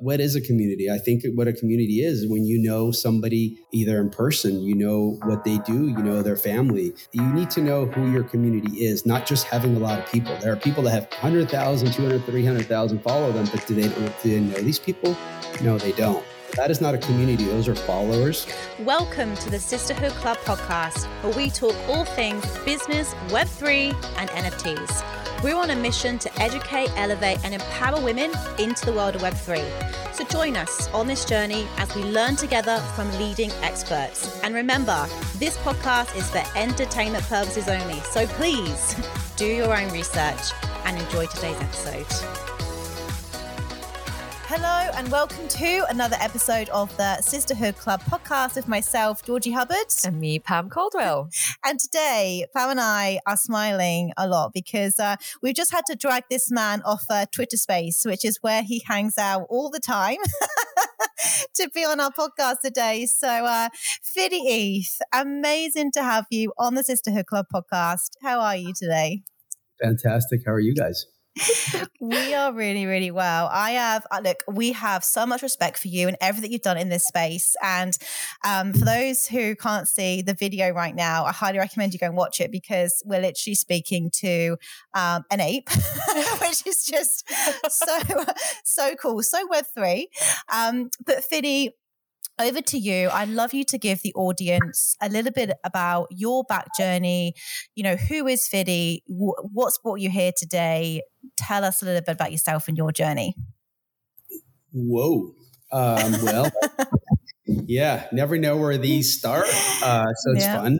what is a community? I think what a community is when you know somebody either in person, you know what they do, you know their family. You need to know who your community is, not just having a lot of people. There are people that have 100,000, 200, 300,000 follow them, but do they, do they know these people? No, they don't. That is not a community, those are followers. Welcome to the Sisterhood Club podcast, where we talk all things business, Web3, and NFTs. We're on a mission to educate, elevate, and empower women into the world of Web3. So join us on this journey as we learn together from leading experts. And remember, this podcast is for entertainment purposes only. So please do your own research and enjoy today's episode. Hello, and welcome to another episode of the Sisterhood Club podcast with myself, Georgie Hubbard. And me, Pam Caldwell. and today, Pam and I are smiling a lot because uh, we've just had to drag this man off uh, Twitter Space, which is where he hangs out all the time. to be on our podcast today. So, uh, Fity Eth, amazing to have you on the Sisterhood Club podcast. How are you today? Fantastic. How are you guys? We are really, really well. I have, uh, look, we have so much respect for you and everything you've done in this space. And um, for those who can't see the video right now, I highly recommend you go and watch it because we're literally speaking to um, an ape, which is just so, so cool. So Web3. Um, but Fity, over to you. I'd love you to give the audience a little bit about your back journey. You know, who is Fity? What's brought you here today? Tell us a little bit about yourself and your journey. Whoa. Um, well, yeah, never know where these start. Uh, so it's yeah. fun.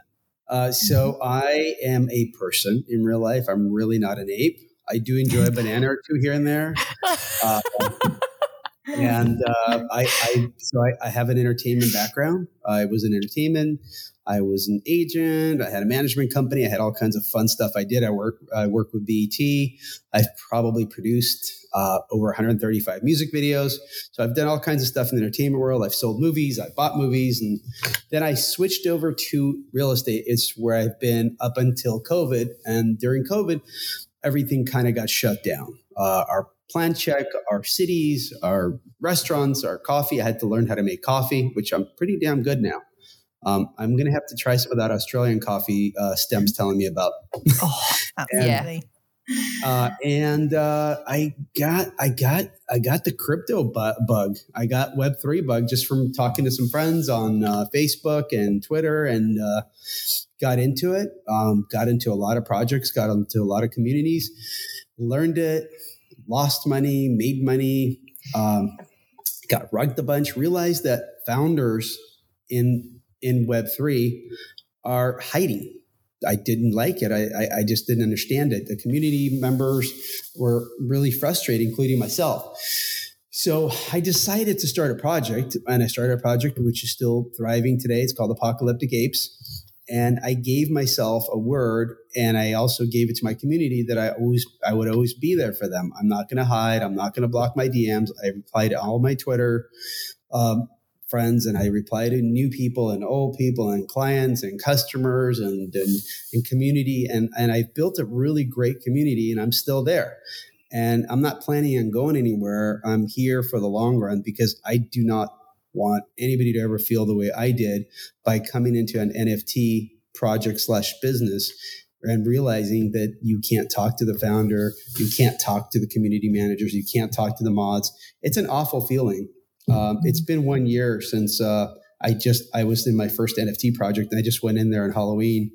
Uh, so mm-hmm. I am a person in real life. I'm really not an ape. I do enjoy a banana or two here and there. Uh, and uh, I, I, so I, I, have an entertainment background. I was in entertainment. I was an agent. I had a management company. I had all kinds of fun stuff I did. I work I worked with BET. I've probably produced uh, over 135 music videos. So I've done all kinds of stuff in the entertainment world. I've sold movies. I bought movies, and then I switched over to real estate. It's where I've been up until COVID. And during COVID, everything kind of got shut down. Uh, our plan check our cities, our restaurants, our coffee. I had to learn how to make coffee, which I'm pretty damn good now. Um, I'm going to have to try some of that Australian coffee uh, Stem's telling me about. Oh, absolutely. and, uh, and uh, I got, I got, I got the crypto bu- bug. I got Web three bug just from talking to some friends on uh, Facebook and Twitter, and uh, got into it. Um, got into a lot of projects. Got into a lot of communities. Learned it lost money, made money, um, got rugged a bunch, realized that founders in in Web three are hiding. I didn't like it. I, I, I, just didn't understand it. The community members were really frustrated, including myself. So I decided to start a project, and I started a project which is still thriving today. It's called Apocalyptic Apes. And I gave myself a word and I also gave it to my community that I always I would always be there for them. I'm not going to hide. I'm not going to block my DMs. I reply to all my Twitter um, friends and I reply to new people and old people and clients and customers and, and, and community. And, and I've built a really great community and I'm still there. And I'm not planning on going anywhere. I'm here for the long run because I do not want anybody to ever feel the way I did by coming into an NFT project slash business and realizing that you can't talk to the founder, you can't talk to the community managers, you can't talk to the mods. It's an awful feeling. Um, it's been one year since uh, I just I was in my first NFT project, and I just went in there on Halloween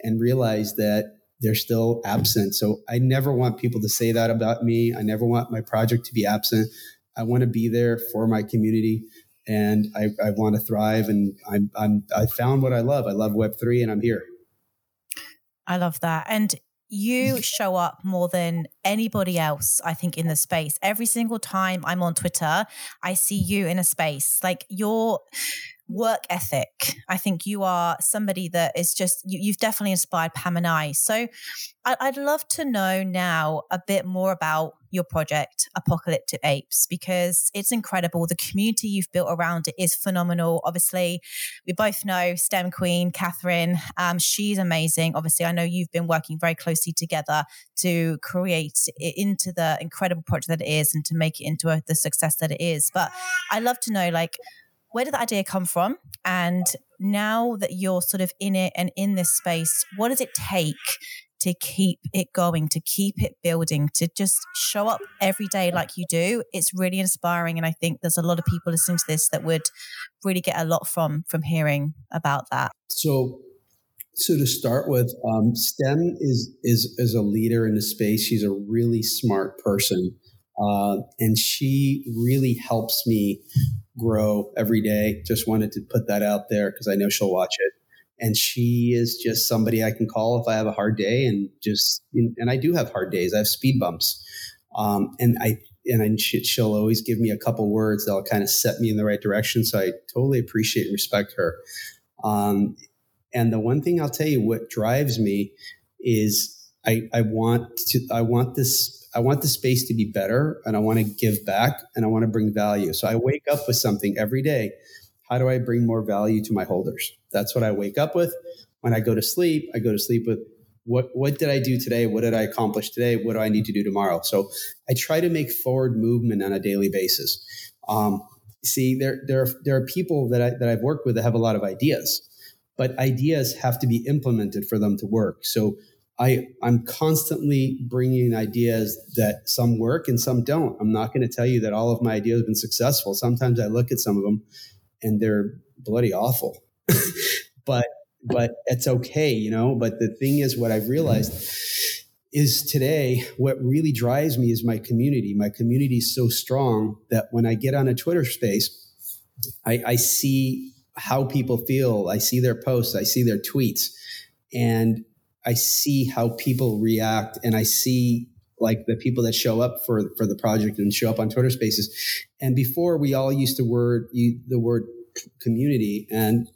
and realized that they're still absent. So I never want people to say that about me. I never want my project to be absent. I want to be there for my community and I, I want to thrive. And I'm, I'm, I found what I love. I love Web three, and I'm here. I love that. And you show up more than anybody else, I think, in the space. Every single time I'm on Twitter, I see you in a space. Like you're work ethic. I think you are somebody that is just, you, have definitely inspired Pam and I. So I, I'd love to know now a bit more about your project, Apocalyptic Apes, because it's incredible. The community you've built around it is phenomenal. Obviously, we both know STEM Queen, Catherine. Um, she's amazing. Obviously, I know you've been working very closely together to create it into the incredible project that it is and to make it into a, the success that it is. But I love to know, like, where did the idea come from? And now that you're sort of in it and in this space, what does it take to keep it going, to keep it building, to just show up every day like you do? It's really inspiring. And I think there's a lot of people listening to this that would really get a lot from from hearing about that. So so to start with, um, STEM is is is a leader in the space. She's a really smart person, uh, and she really helps me grow every day. Just wanted to put that out there because I know she'll watch it. And she is just somebody I can call if I have a hard day, and just and I do have hard days. I have speed bumps, um, and I and I, she'll always give me a couple words that'll kind of set me in the right direction. So I totally appreciate and respect her. Um, and the one thing I'll tell you, what drives me is I, I want to I want this I want the space to be better and I want to give back and I want to bring value. So I wake up with something every day. How do I bring more value to my holders? That's what I wake up with. When I go to sleep, I go to sleep with what what did I do today? What did I accomplish today? What do I need to do tomorrow? So I try to make forward movement on a daily basis. Um, see, there there are, there are people that I, that I've worked with that have a lot of ideas, but ideas have to be implemented for them to work. So I, I'm constantly bringing ideas that some work and some don't. I'm not going to tell you that all of my ideas have been successful. Sometimes I look at some of them and they're bloody awful, but, but it's okay, you know? But the thing is, what I've realized is today, what really drives me is my community. My community is so strong that when I get on a Twitter space, I, I see how people feel. I see their posts, I see their tweets. And I see how people react and I see like the people that show up for for the project and show up on Twitter Spaces. And before we all used the word the word community, and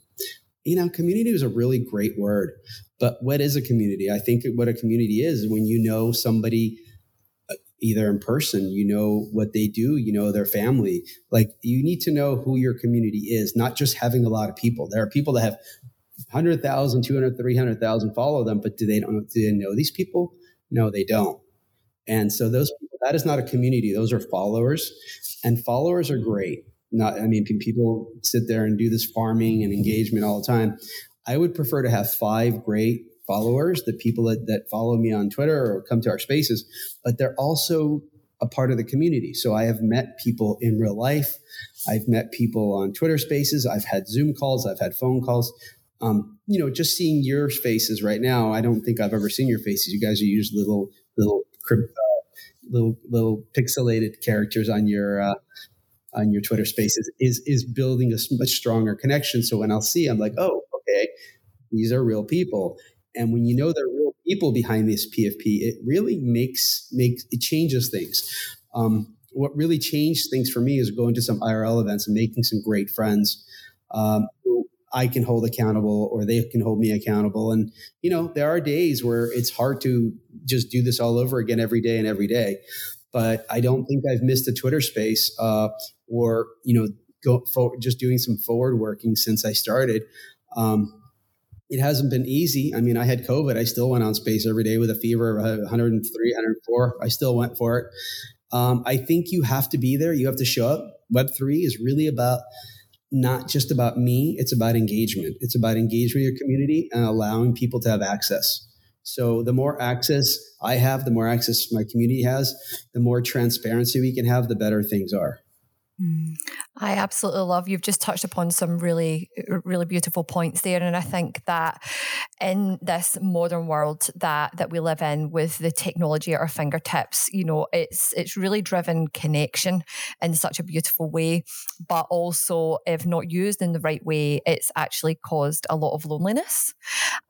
you know, community is a really great word. But what is a community? I think what a community is when you know somebody uh, either in person, you know what they do, you know their family. Like you need to know who your community is, not just having a lot of people. There are people that have 100,000, 200, 300,000 follow them, but do they, don't, do they know these people? No, they don't. And so those that is not a community. Those are followers and followers are great. Not, I mean, can people sit there and do this farming and engagement all the time. I would prefer to have five great followers, the people that, that follow me on Twitter or come to our spaces, but they're also a part of the community. So I have met people in real life. I've met people on Twitter spaces. I've had Zoom calls. I've had phone calls um, you know, just seeing your faces right now, I don't think I've ever seen your faces. You guys are usually little, little, uh, little, little pixelated characters on your, uh, on your Twitter spaces is, is building a much stronger connection. So when I'll see, I'm like, oh, okay, these are real people. And when you know they're real people behind this PFP, it really makes, makes, it changes things. Um, what really changed things for me is going to some IRL events and making some great friends um, I can hold accountable or they can hold me accountable. And, you know, there are days where it's hard to just do this all over again every day and every day. But I don't think I've missed a Twitter space uh, or, you know, go just doing some forward working since I started. Um, it hasn't been easy. I mean, I had COVID. I still went on space every day with a fever of 103, 104. I still went for it. Um, I think you have to be there. You have to show up. Web3 is really about not just about me, it's about engagement. It's about engaging your community and allowing people to have access. So the more access I have, the more access my community has, the more transparency we can have, the better things are. Mm. I absolutely love you've just touched upon some really really beautiful points there and I think that in this modern world that that we live in with the technology at our fingertips you know it's it's really driven connection in such a beautiful way but also if not used in the right way it's actually caused a lot of loneliness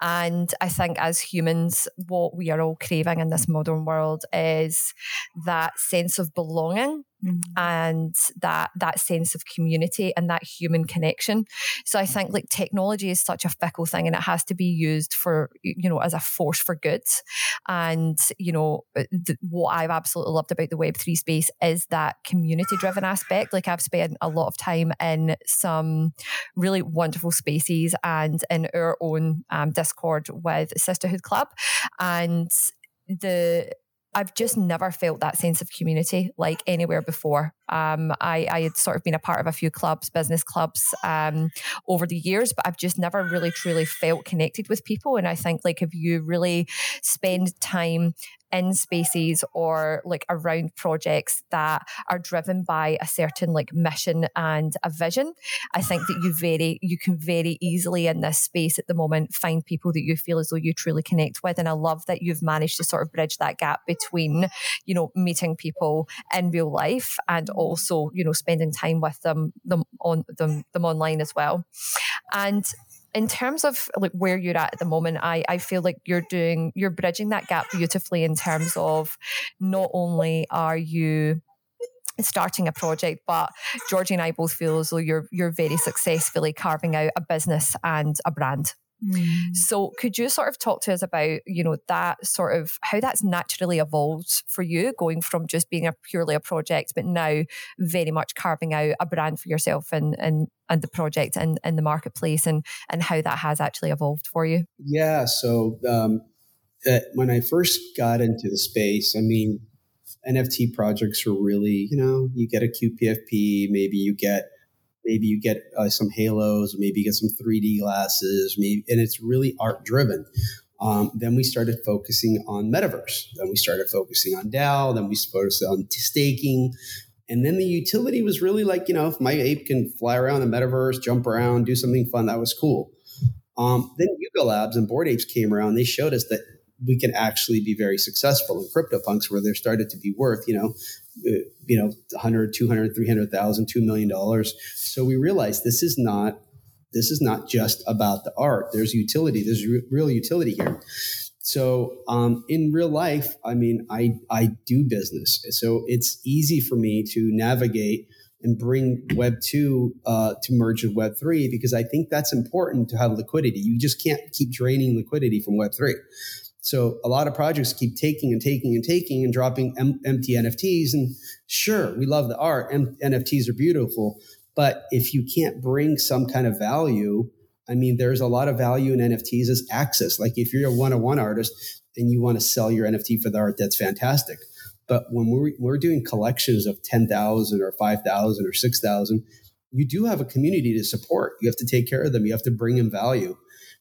and I think as humans what we are all craving in this modern world is that sense of belonging mm. and that that sense of community and that human connection. So I think like technology is such a fickle thing and it has to be used for you know as a force for good. And you know uh, th- what I've absolutely loved about the Web three space is that community driven aspect. Like I've spent a lot of time in some really wonderful spaces and in our own um, Discord with Sisterhood Club and the I've just never felt that sense of community like anywhere before. Um, I, I, had sort of been a part of a few clubs, business clubs, um, over the years, but I've just never really truly felt connected with people. And I think like if you really spend time in spaces or like around projects that are driven by a certain like mission and a vision. I think that you very you can very easily in this space at the moment find people that you feel as though you truly connect with. And I love that you've managed to sort of bridge that gap between, you know, meeting people in real life and also, you know, spending time with them them on them them online as well. And in terms of like where you're at at the moment, I, I feel like you're doing you're bridging that gap beautifully in terms of not only are you starting a project, but Georgie and I both feel as though you're you're very successfully carving out a business and a brand. Mm. So could you sort of talk to us about, you know, that sort of how that's naturally evolved for you going from just being a purely a project, but now very much carving out a brand for yourself and and and the project and, and the marketplace and and how that has actually evolved for you? Yeah. So um, uh, when I first got into the space, I mean, NFT projects are really, you know, you get a cute PFP, maybe you get maybe you get uh, some halos, maybe you get some 3D glasses, maybe, and it's really art driven. Um, then we started focusing on metaverse. Then we started focusing on DAO. Then we focused on staking. And then the utility was really like, you know, if my ape can fly around the metaverse, jump around, do something fun, that was cool. Um, then Yuga Labs and Bored Apes came around. They showed us that we can actually be very successful in CryptoPunks where they're started to be worth, you know, uh, you know, 100, 200, 300,000, $2 million. So we realized this is not, this is not just about the art. There's utility. There's re- real utility here. So um, in real life, I mean, I, I do business. So it's easy for me to navigate and bring Web 2 uh, to merge with Web 3 because I think that's important to have liquidity. You just can't keep draining liquidity from Web 3. So a lot of projects keep taking and taking and taking and dropping em- empty NFTs. And sure, we love the art. M- NFTs are beautiful. But if you can't bring some kind of value, I mean, there's a lot of value in NFTs as access. Like if you're a one on one artist and you want to sell your NFT for the art, that's fantastic. But when we're, we're doing collections of 10,000 or 5,000 or 6,000, you do have a community to support. You have to take care of them. You have to bring in value.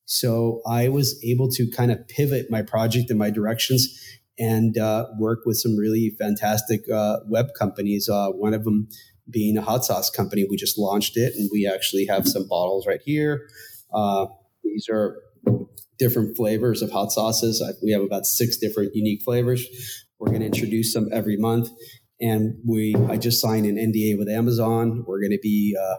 So I was able to kind of pivot my project and my directions and uh, work with some really fantastic uh, web companies. Uh, one of them being a hot sauce company. We just launched it and we actually have some bottles right here. Uh, these are different flavors of hot sauces. We have about six different unique flavors. We're going to introduce them every month. And we, I just signed an NDA with Amazon. We're going to be uh,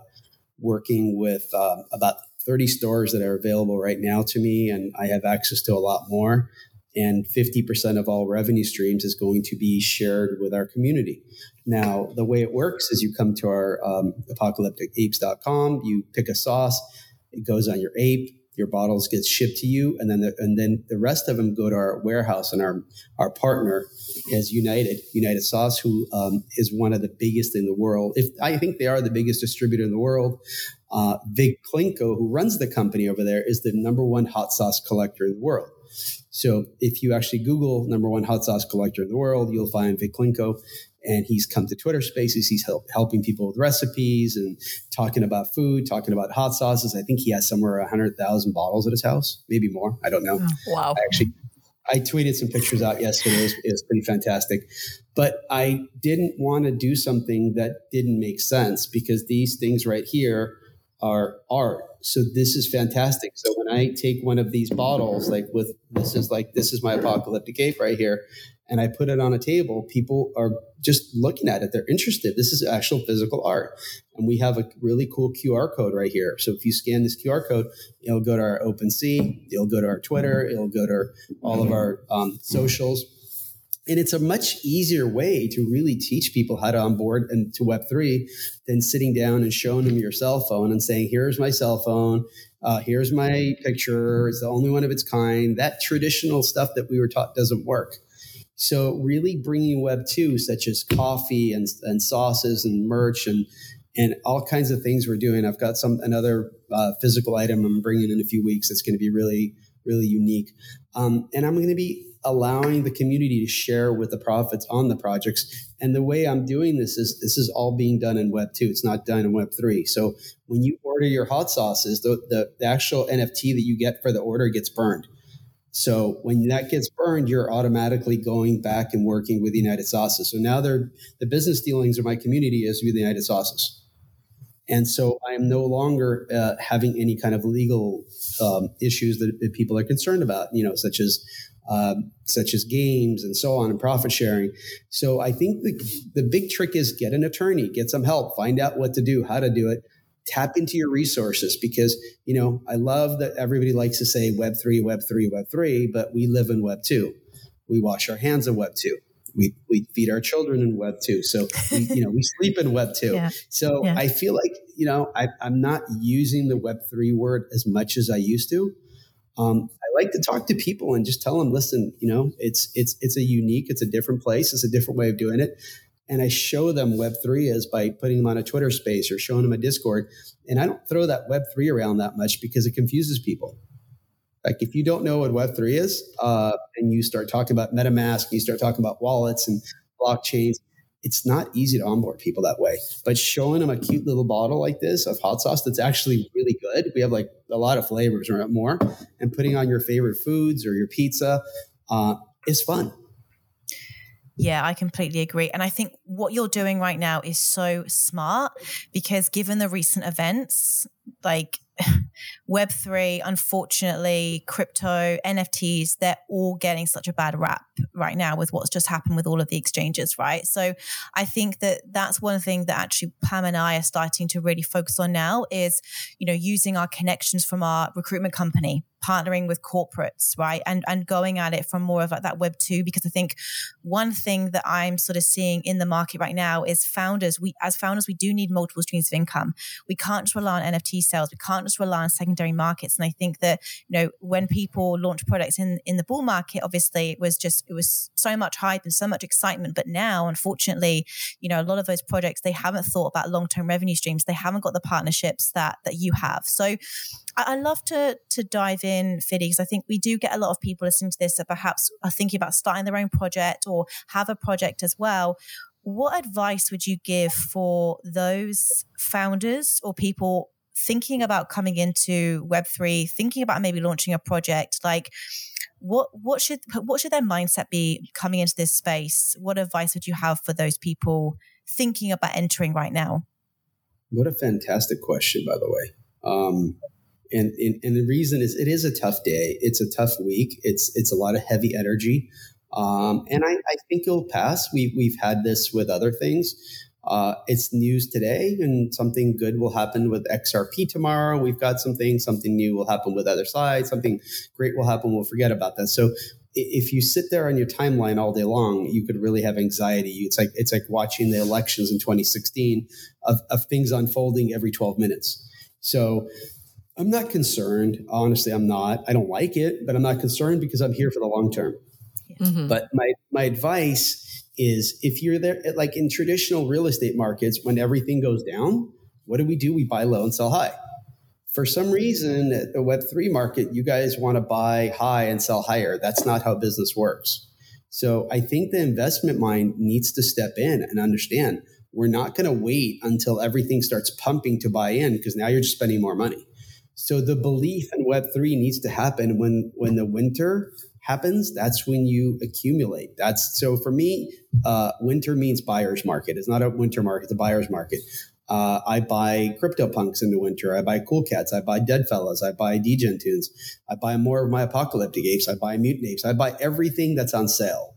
working with uh, about 30 stores that are available right now to me, and I have access to a lot more. And 50% of all revenue streams is going to be shared with our community. Now, the way it works is you come to our um, apocalypticapes.com, you pick a sauce, it goes on your ape, your bottles get shipped to you, and then the, and then the rest of them go to our warehouse. And our our partner is United United Sauce, who um, is one of the biggest in the world. If I think they are the biggest distributor in the world. Uh, Vic Clinco, who runs the company over there, is the number one hot sauce collector in the world. So if you actually Google number one hot sauce collector in the world, you'll find Vic Clinco. And he's come to Twitter spaces. He's help, helping people with recipes and talking about food, talking about hot sauces. I think he has somewhere 100,000 bottles at his house, maybe more. I don't know. Oh, wow. I actually, I tweeted some pictures out yesterday. It was, it was pretty fantastic. But I didn't want to do something that didn't make sense because these things right here are art. So this is fantastic. So when I take one of these bottles, like with this is like this is my apocalyptic ape right here, and I put it on a table, people are just looking at it. They're interested. This is actual physical art. And we have a really cool QR code right here. So if you scan this QR code, it'll go to our OpenSea, it'll go to our Twitter, it'll go to our, all of our um, socials And it's a much easier way to really teach people how to onboard and to Web3 than sitting down and showing them your cell phone and saying, here's my cell phone. Uh, here's my picture. It's the only one of its kind. That traditional stuff that we were taught doesn't work. So really bringing Web 2, such as coffee and, and sauces and merch and, and all kinds of things we're doing. I've got some, another uh, physical item I'm bringing in a few weeks. That's going to be really, really unique. Um, and I'm going to be allowing the community to share with the profits on the projects. And the way I'm doing this is this is all being done in Web 2. It's not done in Web 3. So when you order your hot sauces, the, the, the actual NFT that you get for the order gets burned. So when that gets burned, you're automatically going back and working with United Sauces. So now they're the business dealings of my community is with United Sauces. And so I am no longer uh, having any kind of legal um, issues that, that, people are concerned about, you know, such as um, such as games and so on and profit sharing. So I think the, the big trick is get an attorney, get some help, find out what to do, how to do it, tap into your resources because, you know, I love that everybody likes to say web three, web three, web three, but we live in web two. We wash our hands in web two. We, we feed our children in web two. So, we, you know, we sleep in web two. Yeah. So yeah. I feel like, you know, I, I'm not using the web three word as much as I used to. Um, I like to talk to people and just tell them, listen, you know, it's it's it's a unique, it's a different place, it's a different way of doing it. And I show them Web three is by putting them on a Twitter space or showing them a Discord. And I don't throw that Web three around that much because it confuses people. Like if you don't know what Web three is, uh, and you start talking about MetaMask, you start talking about wallets and blockchains, it's not easy to onboard people that way. But showing them a cute little bottle like this of hot sauce that's actually really good, we have like a lot of flavors or more, and putting on your favorite foods or your pizza uh, is fun. Yeah, I completely agree. And I think what you're doing right now is so smart because given the recent events, like Web3, unfortunately, crypto, NFTs, they're all getting such a bad rap right now with what's just happened with all of the exchanges, right? So I think that that's one thing that actually Pam and I are starting to really focus on now is, you know, using our connections from our recruitment company partnering with corporates, right? And and going at it from more of like that web two, because I think one thing that I'm sort of seeing in the market right now is founders, we as founders, we do need multiple streams of income. We can't rely on Sales, we can't just rely on secondary markets. And I think that, you know, when people launch products in in the bull market, obviously it was just it was so much hype and so much excitement. But now, unfortunately, you know, a lot of those projects they haven't thought about long-term revenue streams. They haven't got the partnerships that that you have. So I, I love to to dive in, Fity, because I think we do get a lot of people listening to this that perhaps are thinking about starting their own project or have a project as well. What advice would you give for those founders or people thinking about coming into Web3, thinking about maybe launching a project? Like, what what should what should their mindset be coming into this space? What advice would you have for those people thinking about entering right now? What a fantastic question, by the way. Um, and, and, and the reason is it is a tough day. It's a tough week. It's it's a lot of heavy energy, um, and I, I think it'll pass. We've we've had this with other things. Uh, it's news today, and something good will happen with XRP tomorrow. We've got something, something new will happen with Otherside, Something great will happen. We'll forget about that. So if you sit there on your timeline all day long, you could really have anxiety. It's like it's like watching the elections in 2016 of, of things unfolding every 12 minutes. So I'm not concerned. Honestly, I'm not. I don't like it, but I'm not concerned because I'm here for the long term. Mm-hmm. But my my advice is if you're there eh, like in traditional real estate markets when everything goes down, what do we do? We buy low and sell high. For some reason, at the Web3 market, you guys want to buy high and sell higher. That's not how business works. So I think the investment mind needs to step in and understand we're not going to wait until everything starts pumping to buy in because now you're just spending more money. So the belief in Web3 needs to happen when, when the winter happens. That's when you accumulate. That's so for me, uh, winter means buyer's market. It's not a winter market, it's a buyer's market. Uh, I buy CryptoPunks in the winter. I buy Cool Cats. I buy Deadfellaz. I buy Degen Toonz. I buy more of my apocalyptic apes. I buy mutant apes. I buy everything that's on sale.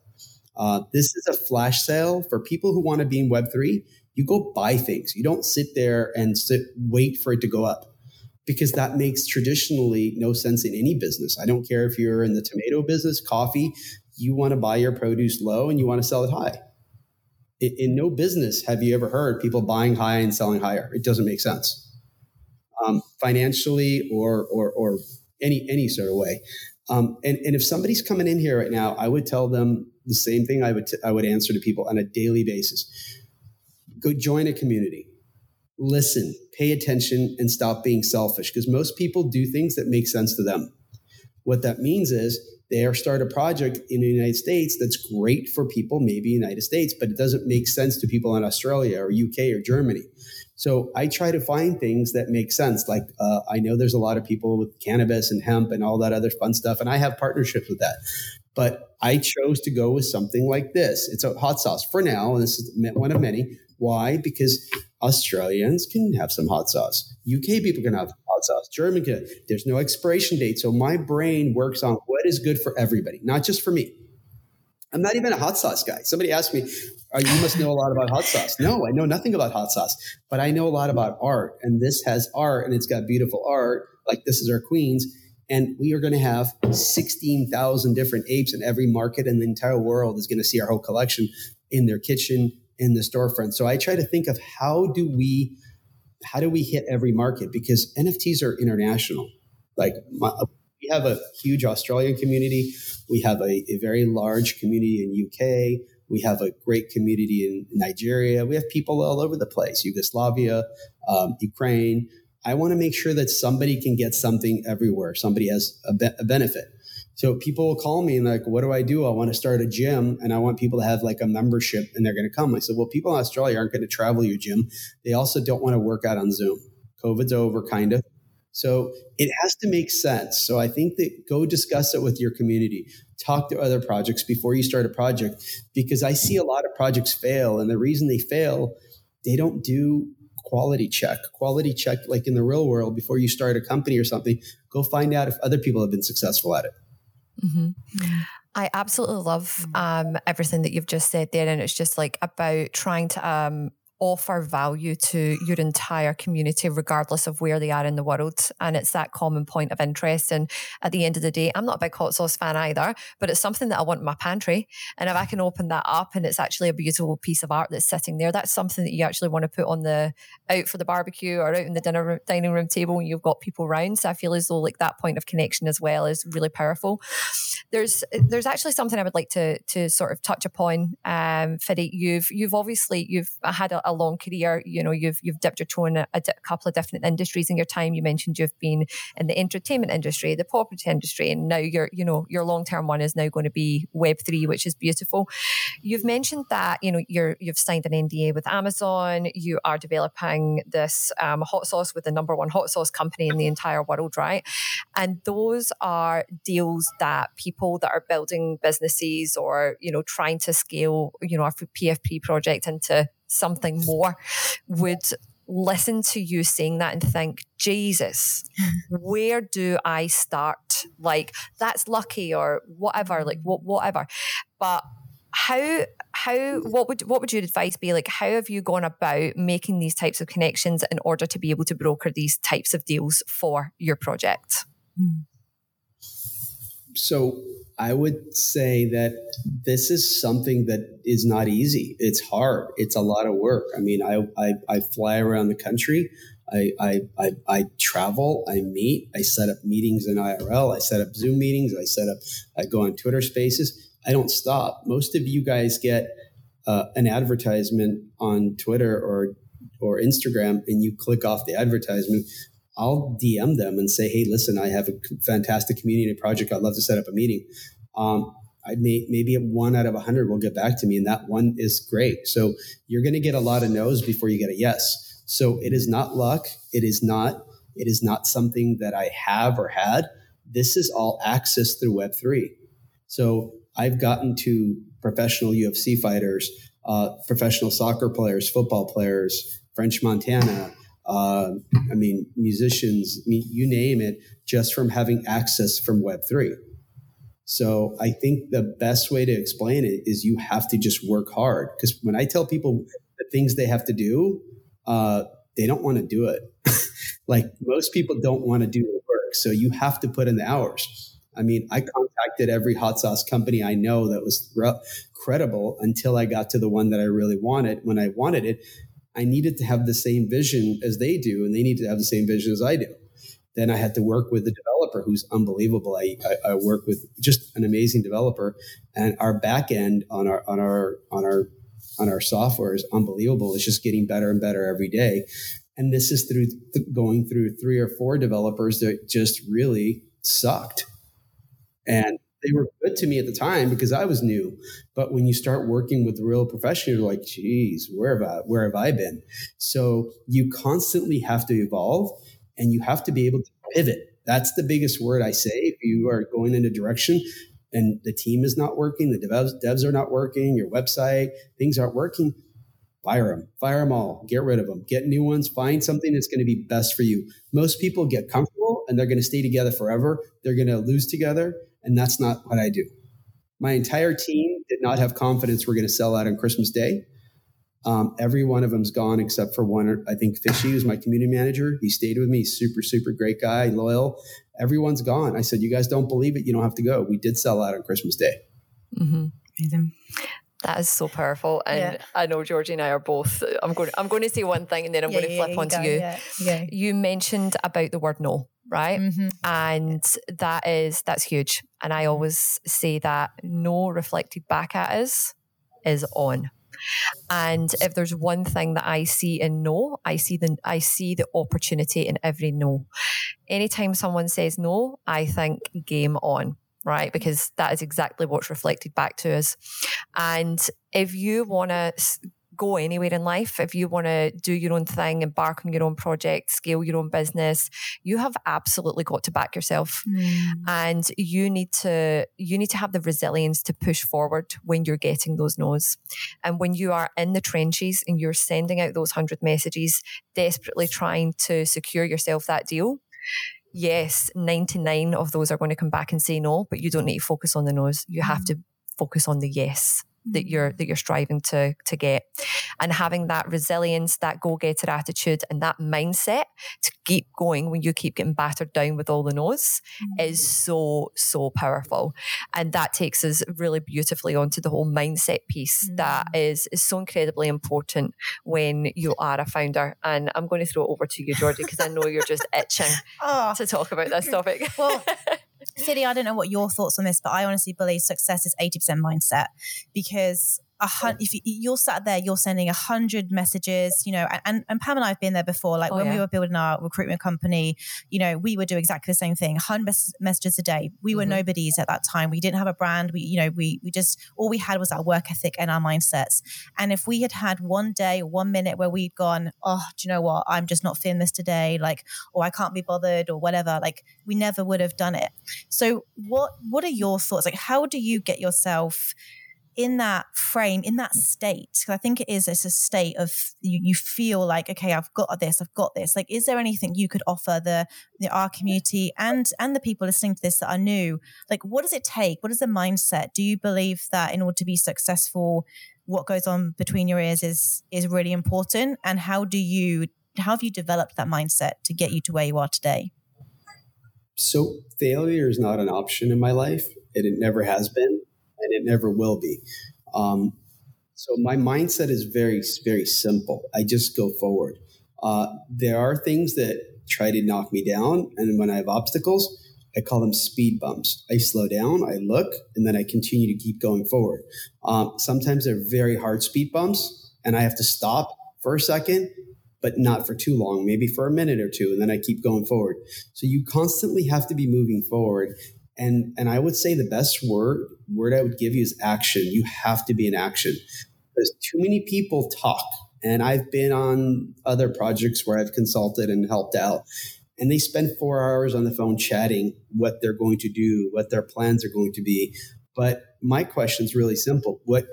Uh, this is a flash sale for people who want to be in Web3. You go buy things. You don't sit there and sit, wait for it to go up because that makes traditionally no sense in any business. I don't care if you're in the tomato business, coffee, you want to buy your produce low and you want to sell it high. In, in no business have you ever heard people buying high and selling higher. It doesn't make sense. Um, financially or, or, or any, any sort of way. Um, and, and if somebody's coming in here right now, I would tell them the same thing I would, t- I would answer to people on a daily basis. Go join a community listen, pay attention, and stop being selfish because most people do things that make sense to them. What that means is they start a project in the United States that's great for people, maybe United States, but it doesn't make sense to people in Australia or UK or Germany. So I try to find things that make sense. Like uh, I know there's a lot of people with cannabis and hemp and all that other fun stuff, and I have partnerships with that. But I chose to go with something like this. It's a hot sauce for now, and this is one of many. Why? Because Australians can have some hot sauce. UK people can have hot sauce. German can. There's no expiration date. So my brain works on what is good for everybody, not just for me. I'm not even a hot sauce guy. Somebody asked me, oh, you must know a lot about hot sauce. No, I know nothing about hot sauce, but I know a lot about art. And this has art and it's got beautiful art. Like this is our Queens. And we are going to have 16,000 different apes in every market in the entire world is going to see our whole collection in their kitchen, in the storefront. So I try to think of how do we how do we hit every market because NFTs are international. Like my, we have a huge Australian community, we have a, a very large community in UK, we have a great community in Nigeria. We have people all over the place, Yugoslavia, um, Ukraine. I want to make sure that somebody can get something everywhere. Somebody has a, be- a benefit. So people will call me and like, what do I do? I want to start a gym and I want people to have like a membership and they're going to come. I said, well, people in Australia aren't going to travel your gym. They also don't want to work out on Zoom. COVID's over, kind of. So it has to make sense. So I think that go discuss it with your community. Talk to other projects before you start a project because I see a lot of projects fail. And the reason they fail, they don't do quality check. Quality check, like in the real world, before you start a company or something, go find out if other people have been successful at it. Mm-hmm. I absolutely love um, everything that you've just said there. And it's just like about trying to um, offer value to your entire community, regardless of where they are in the world. And it's that common point of interest. And at the end of the day, I'm not a big hot sauce fan either, but it's something that I want in my pantry. And if I can open that up and it's actually a beautiful piece of art that's sitting there, that's something that you actually want to put on the out for the barbecue or out in the dinner dining room table when you've got people around. So I feel as though like that point of connection as well is really powerful. There's there's actually something I would like to to sort of touch upon. Um, Fity, you've you've obviously you've had a, a long career. You know, you've you've dipped your toe in a, a, couple of different industries in your time. You mentioned you've been in the entertainment industry, the property industry, and now your you know your long term one is now going to be Web three, which is beautiful. You've mentioned that you know you're you've signed an NDA with Amazon. You are developing this um, hot sauce with the number one hot sauce company in the entire world, right? And those are deals that people that are building businesses or you know trying to scale you know a PFP project into something more would listen to you saying that and think, Jesus, where do I start? Like, that's lucky or whatever, like, whatever. But how how what would what would your advice be like how have you gone about making these types of connections in order to be able to broker these types of deals for your project hmm. So I would say that this is something that is not easy. It's hard. It's a lot of work. I mean, I, I, I fly around the country. I, I, I, I, travel, I meet, I set up meetings in IRL, I set up Zoom meetings, I set up, I go on Twitter spaces. I don't stop. Most of you guys get uh, an advertisement on Twitter or or Instagram and you click off the advertisement. I'll DM them and say, hey, listen, I have a fantastic community project. I'd love to set up a meeting. Um, I may, maybe one out of a hundred will get back to me, and that one is great. So you're going to get a lot of no's before you get a yes. So it is not luck. It is not. It is not something that I have or had. This is all access through Web three. So I've gotten to professional UFC fighters, uh, professional soccer players, football players, French Montana, uh, I mean, musicians, you name it, just from having access from Web3. So I think the best way to explain it is you have to just work hard. Because when I tell people the things they have to do, uh, they don't want to do it. like most people don't want to do the work. So you have to put in the hours. I mean, I contacted every hot sauce company I know that was re- credible until I got to the one that I really wanted. When I wanted it, I needed to have the same vision as they do, and they need to have the same vision as I do. Then I had to work with the developer who's unbelievable. I, I, I work with just an amazing developer, and our back end on our on our on our on our software is unbelievable. It's just getting better and better every day. And this is through th- going through three or four developers that just really sucked. And they were good to me at the time because I was new. But when you start working with real professionals, you're like, geez, where have I, where have I been? So you constantly have to evolve and you have to be able to pivot. That's the biggest word I say. If you are going in a direction and the team is not working, the devs, devs are not working, your website, things aren't working, fire them, fire them all, get rid of them, get new ones, find something that's going to be best for you. Most people get comfortable and they're going to stay together forever. They're going to lose together. And that's not what I do. My entire team did not have confidence we're going to sell out on Christmas Day. Um, every one of them's gone except for one. I think Fishy, who's my community manager, he stayed with me. Super, super great guy, loyal. Everyone's gone. I said, "You guys don't believe it? You don't have to go." We did sell out on Christmas Day. Mm-hmm. That is so powerful, and yeah. I know Georgie and I are both. I'm going. I'm going to say one thing, and then I'm yeah, going to flip yeah, onto you. you. You mentioned about the word no, right? Mm-hmm. And that is that's huge. And I always say that no reflected back at us is on. And if there's one thing that I see in no, I see the I see the opportunity in every no. Anytime someone says no, I think game on right? Because that is exactly what's reflected back to us. And if you want to go anywhere in life, if you want to do your own thing, embark on your own project, scale your own business, you have absolutely got to back yourself. Mm. And you need to you need to have the resilience to push forward when you're getting those no's. And when you are in the trenches and you're sending out those 100 messages desperately trying to secure yourself that deal, yes, 99 of those are going to come back and say no, but you don't need to focus on the no's. You have mm. to focus on the yes that you're that you're striving to to get and having that resilience that go-getter attitude and that mindset to keep going when you keep getting battered down with all the no's mm-hmm. is so so powerful and that takes us really beautifully onto the whole mindset piece mm-hmm. that is is so incredibly important when you are a founder and I'm going to throw it over to you Georgie because I know you're just itching oh. to talk about this topic well Fity, I don't know what your thoughts on this, but I honestly believe success is 80% mindset because a hundred, if you, are sat there, you're sending a hundred messages, you know, and, and Pam and I have been there before. Like oh, when yeah. we were building our recruitment company, you know, we would do exactly the same thing, hundred messages a day. We were mm-hmm. nobodies at that time. We didn't have a brand. We, you know, we, we just, all we had was our work ethic and our mindsets. And if we had had one day, one minute where we'd gone, oh, do you know what? I'm just not feeling this today. Like, or I can't be bothered or whatever. Like we never would have done it. So what, what are your thoughts? Like, how do you get yourself in that frame, in that state, because I think it is, it's a state of you, you feel like, okay, I've got this, I've got this. Like, is there anything you could offer the, the our community and and the people listening to this that are new? Like, what does it take? What is the mindset? Do you believe that in order to be successful, what goes on between your ears is is really important? And how do you how have you developed that mindset to get you to where you are today? So failure is not an option in my life, and it never has been and it never will be. Um, so my mindset is very, very simple. I just go forward. Uh, there are things that try to knock me down, and when I have obstacles, I call them speed bumps. I slow down, I look, and then I continue to keep going forward. Um, sometimes they're very hard speed bumps, and I have to stop for a second, but not for too long, maybe for a minute or two, and then I keep going forward. So you constantly have to be moving forward. And and I would say the best word word I would give you is action. You have to be in action because too many people talk. And I've been on other projects where I've consulted and helped out, and they spend four hours on the phone chatting what they're going to do, what their plans are going to be. But my question is really simple: what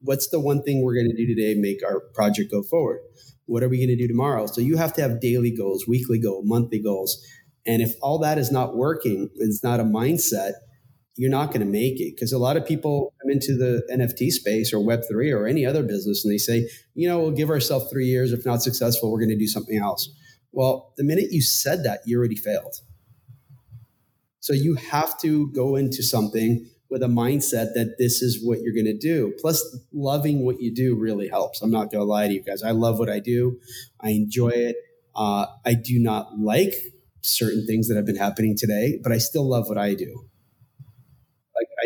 what's the one thing we're going to do today to make our project go forward? What are we going to do tomorrow? So you have to have daily goals, weekly goals, monthly goals and if all that is not working, it's not a mindset, you're not going to make it. Because a lot of people come into the NFT space or Web3 or any other business and they say, you know, we'll give ourselves three years. If not successful, we're going to do something else. Well, the minute you said that, you already failed. So you have to go into something with a mindset that this is what you're going to do. Plus, loving what you do really helps. I'm not going to lie to you guys. I love what I do. I enjoy it. Uh, I do not like certain things that have been happening today, but I still love what I do.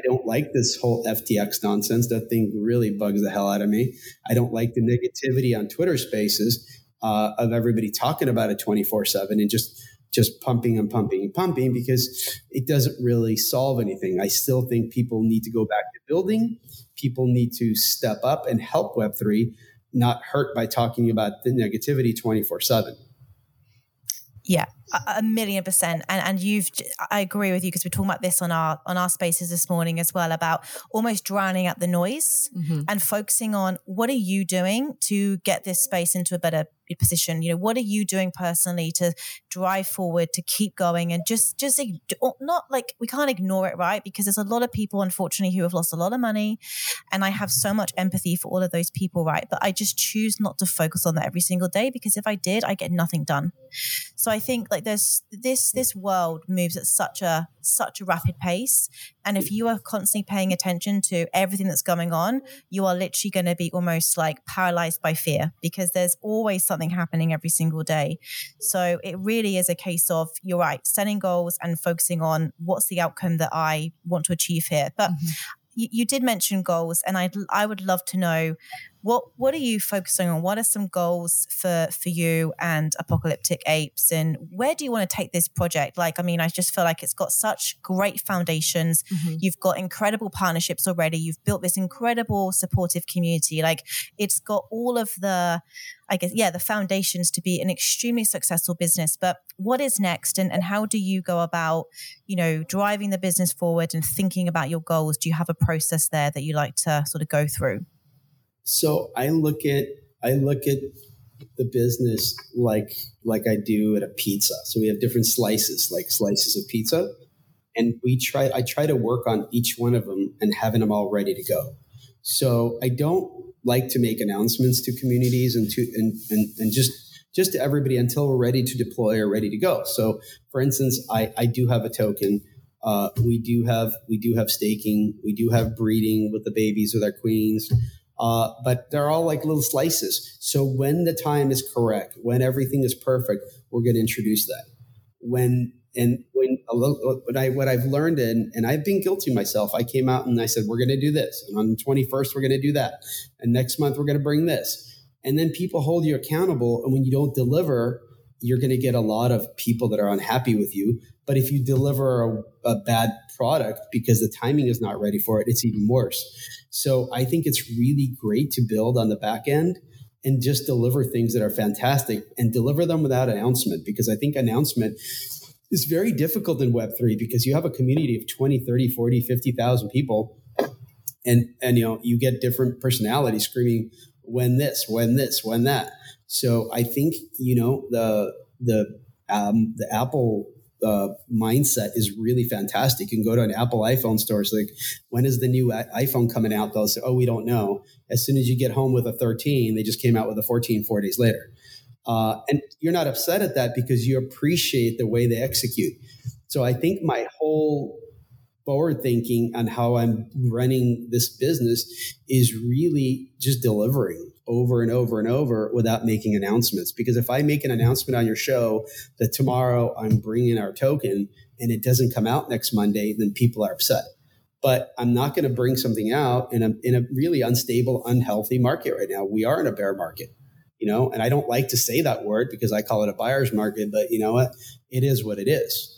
Don't like this whole FTX nonsense. That thing really bugs the hell out of me. I don't like the negativity on Twitter spaces uh, of everybody talking about it 24 7 and just just pumping and pumping and pumping because it doesn't really solve anything. I still think people need to go back to building. People need to step up and help Web3, not hurt by talking about the negativity 24 7. Yeah, a million percent. And and you've i agree with you because we're talking about this on our on our spaces this morning as well about almost drowning out the noise mm-hmm. and focusing on what are you doing to get this space into a better position? You know what are you doing personally to drive forward to keep going and just just not like we can't ignore it right? Because there's a lot of people unfortunately who have lost a lot of money and i have so much empathy for all of those people right? But i just choose not to focus on that every single day because if i did i get nothing done. So i think like there's this this world moves at such a such a rapid pace and if you are constantly paying attention to everything that's going on, you are literally going to be almost like paralyzed by fear because there's always something happening every single day. So it really is a case of you're right, setting goals and focusing on what's the outcome that I want to achieve here. But mm-hmm. you, you did mention goals, and I I would love to know what what are you focusing on? What are some goals for for you and Apocalyptic Apes, and where do you want to take this project? Like, I mean, I just feel like it's got such great foundations. Mm-hmm. You've got incredible partnerships already. You've built this incredible supportive community. Like, it's got all of the, I guess, yeah, the foundations to be an extremely successful business. But what is next, and and how do you go about, you know, driving the business forward and thinking about your goals? Do you have a process there that you like to sort of go through? So I look at I look at the business like like I do at a pizza. So we have different slices, like slices of pizza, and we try. I try to work on each one of them and having them all ready to go. So I don't like to make announcements to communities and to and and, and just just to everybody until we're ready to deploy or ready to go. So for instance, I, I do have a token. Uh, we do have we do have staking. We do have breeding with the babies with our queens. Uh, but they're all like little slices. So when the time is correct, when everything is perfect, we're going to introduce that. When and when a little, what I what I've learned and and I've been guilty myself. I came out and I said we're going to do this, and on the twenty first we're going to do that, and next month we're going to bring this, and then people hold you accountable. And when you don't deliver, you're going to get a lot of people that are unhappy with you. But if you deliver a, a, bad product because the timing is not ready for it, it's even worse. So I think it's really great to build on the back end and just deliver things that are fantastic and deliver them without announcement because I think announcement is very difficult in Web3 because you have a community of 20, 30, 40, 50,000 people. And, and, you know, you get different personalities screaming, when this, when this, when that. So I think, you know, the, the, um, the Apple uh, mindset is really fantastic. You can go to an Apple iPhone store. It's like, when is the new iPhone coming out? They'll say, oh, we don't know. As soon as you get home with a 13, they just came out with a 14 four days later. Uh, and you're not upset at that because you appreciate the way they execute. So I think my whole forward thinking on how I'm running this business is really just delivering over and over and over without making announcements. Because if I make an announcement on your show that tomorrow I'm bringing our token and it doesn't come out next Monday, then people are upset. But I'm not going to bring something out in a, in a really unstable, unhealthy market right now. We are in a bear market, you know, and I don't like to say that word because I call it a buyer's market, but you know what? It is what it is.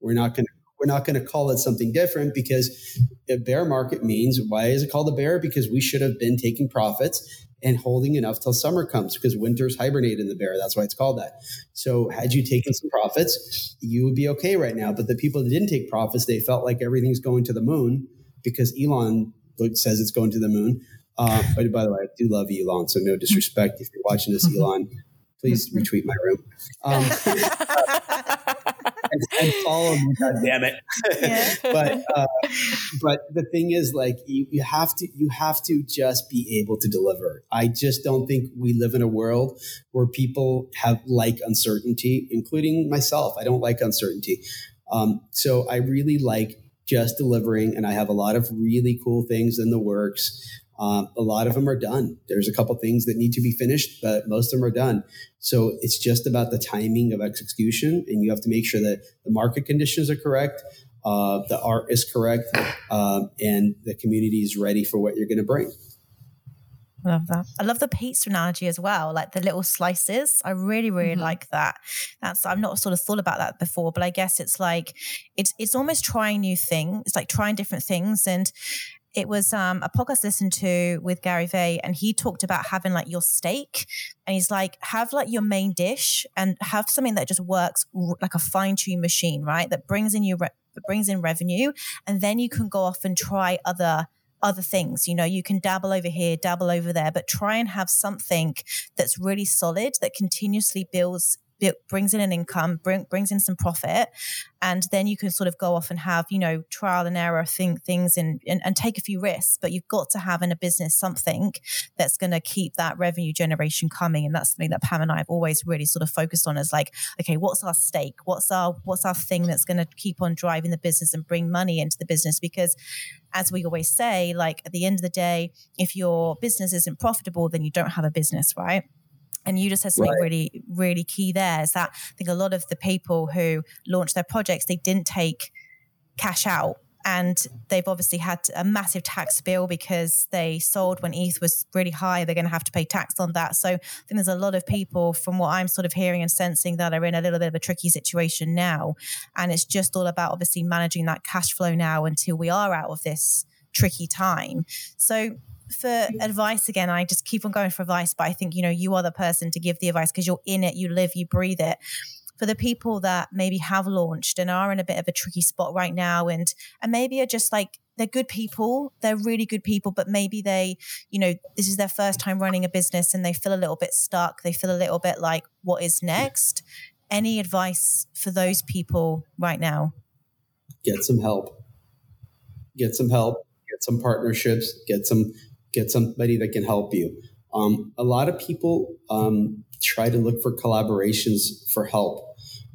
We're not going to we're not going to call it something different because a bear market means why is it called a bear? Because we should have been taking profits and holding enough till summer comes because winters hibernate in the bear. That's why it's called that. So had you taken some profits, you would be okay right now. But the people that didn't take profits, they felt like everything's going to the moon because Elon says it's going to the moon. Uh, but by the way, I do love Elon, so no disrespect if you're watching this, Elon. Please retweet my room. Um, and, and follow me. God damn it! Yeah. but uh, but the thing is, like you, you have to you have to just be able to deliver. I just don't think we live in a world where people have like uncertainty, including myself. I don't like uncertainty. Um, so I really like just delivering, and I have a lot of really cool things in the works. Um, a lot of them are done. There's a couple things that need to be finished, but most of them are done. So it's just about the timing of execution, and you have to make sure that the market conditions are correct, uh, the art is correct, um, and the community is ready for what you're going to bring. I love that. I love the pizza analogy as well, like the little slices. I really, really mm-hmm. like that. That's I've not sort of thought about that before, but I guess it's like it's it's almost trying new things. It's like trying different things. And it was um, a podcast I listened to with Gary Vee, and he talked about having like your steak, and he's like, have like your main dish, and have something that just works like a fine tuned machine, right? That brings in your re- brings in revenue, and then you can go off and try other other things. You know, you can dabble over here, dabble over there, but try and have something that's really solid that continuously builds brings in an income, bring, brings in some profit, and then you can sort of go off and have you know trial and error thing, things and, and, and take a few risks. But you've got to have in a business something that's going to keep that revenue generation coming, and that's something that Pam and I have always really sort of focused on. Is like, okay, what's our stake? What's our what's our thing that's going to keep on driving the business and bring money into the business? Because as we always say, like at the end of the day, if your business isn't profitable, then you don't have a business, right? And you just said something right. really, really key there is that I think a lot of the people who launched their projects, they didn't take cash out and they've obviously had a massive tax bill because they sold when ETH was really high. They're going to have to pay tax on that. So I think there's a lot of people, from what I'm sort of hearing and sensing, that are in a little bit of a tricky situation now. And it's just all about obviously managing that cash flow now until we are out of this tricky time. So for mm. advice again, I just keep on going for advice, but I think, you know, you are the person to give the advice because you're in it, you live, you breathe it. For the people that maybe have launched and are in a bit of a tricky spot right now and and maybe are just like they're good people, they're really good people, but maybe they, you know, this is their first time running a business and they feel a little bit stuck. They feel a little bit like, what is next? Any advice for those people right now? Get some help. Get some help. Get some partnerships. Get some get somebody that can help you. Um, a lot of people um, try to look for collaborations for help.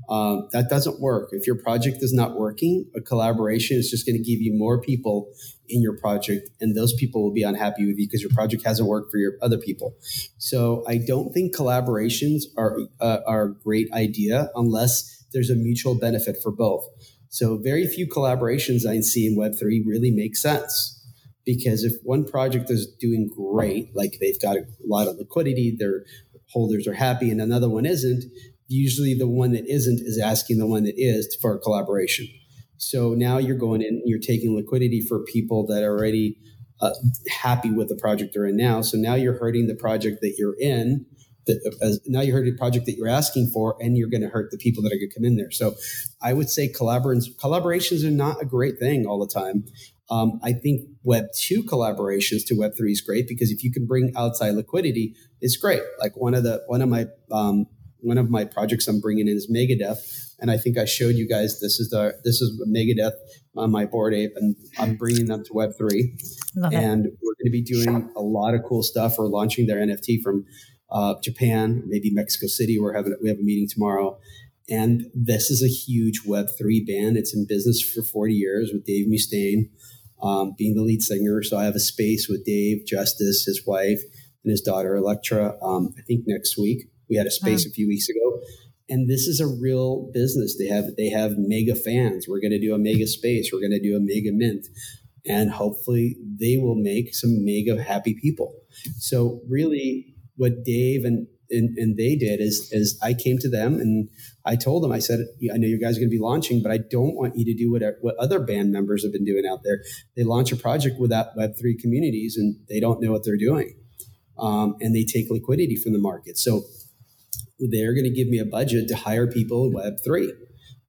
Uh, that doesn't work. If your project is not working, a collaboration is just going to give you more people in your project, and those people will be unhappy with you because your project hasn't worked for your other people. So I don't think collaborations are uh, are a great idea unless there's a mutual benefit for both. So very few collaborations I see in Web three really make sense because if one project is doing great, like they've got a lot of liquidity, their holders are happy, and another one isn't, usually the one that isn't is asking the one that is for a collaboration. So now you're going in, you're taking liquidity for people that are already uh, happy with the project they're in now. So now you're hurting the project that you're in. That, uh, now you're hurting the project that you're asking for, and you're going to hurt the people that are going to come in there. So, I would say collaborations collaborations are not a great thing all the time. Um, I think Web 2 collaborations to Web 3 is great because if you can bring outside liquidity, it's great. Like one of the one of my um, one of my projects I'm bringing in is Megadeth, and I think I showed you guys this is the this is Megadeth on my Bored Ape, and I'm bringing them to Web 3 Love and we're going to be doing a lot of cool stuff. We're launching their NFT from uh, Japan, maybe Mexico City. We're having we have a meeting tomorrow. And this is a huge Web3 band. It's in business for 40 years with Dave Mustaine um, being the lead singer. So I have a space with Dave, Justis, his wife, and his daughter Electra. Um, I think next week we had a space a few weeks ago, and this is a real business. They have they have mega fans. We're going to do a mega space. We're going to do a mega mint, and hopefully they will make some mega happy people. So really, what Dave and and, and they did is is I came to them and I told them I said I know you guys are going to be launching, but I don't want you to do what what other band members have been doing out there. They launch a project without Web three communities and they don't know what they're doing, um, and they take liquidity from the market. So they're going to give me a budget to hire people in Web three.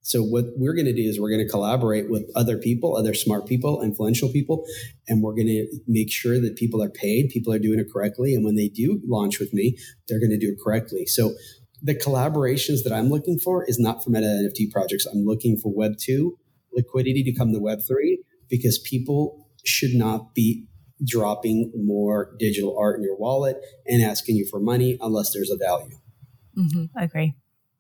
So what we're going to do is we're going to collaborate with other people, other smart people, influential people, and we're going to make sure that people are paid, people are doing it correctly, and when they do launch with me, they're going to do it correctly. So the collaborations that I'm looking for is not for meta NFT projects. I'm looking for Web two liquidity to come to Web three because people should not be dropping more digital art in your wallet and asking you for money unless there's a value. Mm-hmm. I agree.